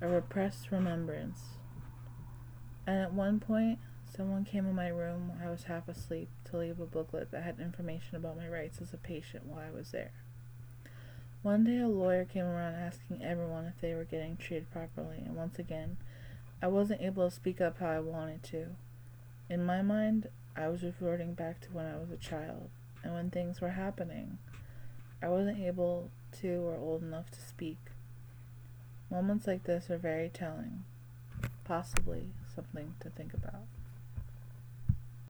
a repressed remembrance. And at one point, someone came in my room while I was half asleep to leave a booklet that had information about my rights as a patient while I was there. One day, a lawyer came around asking everyone if they were getting treated properly, and once again, I wasn't able to speak up how I wanted to. In my mind, I was reverting back to when I was a child, and when things were happening, I wasn't able to or old enough to speak. Moments like this are very telling, possibly something to think about.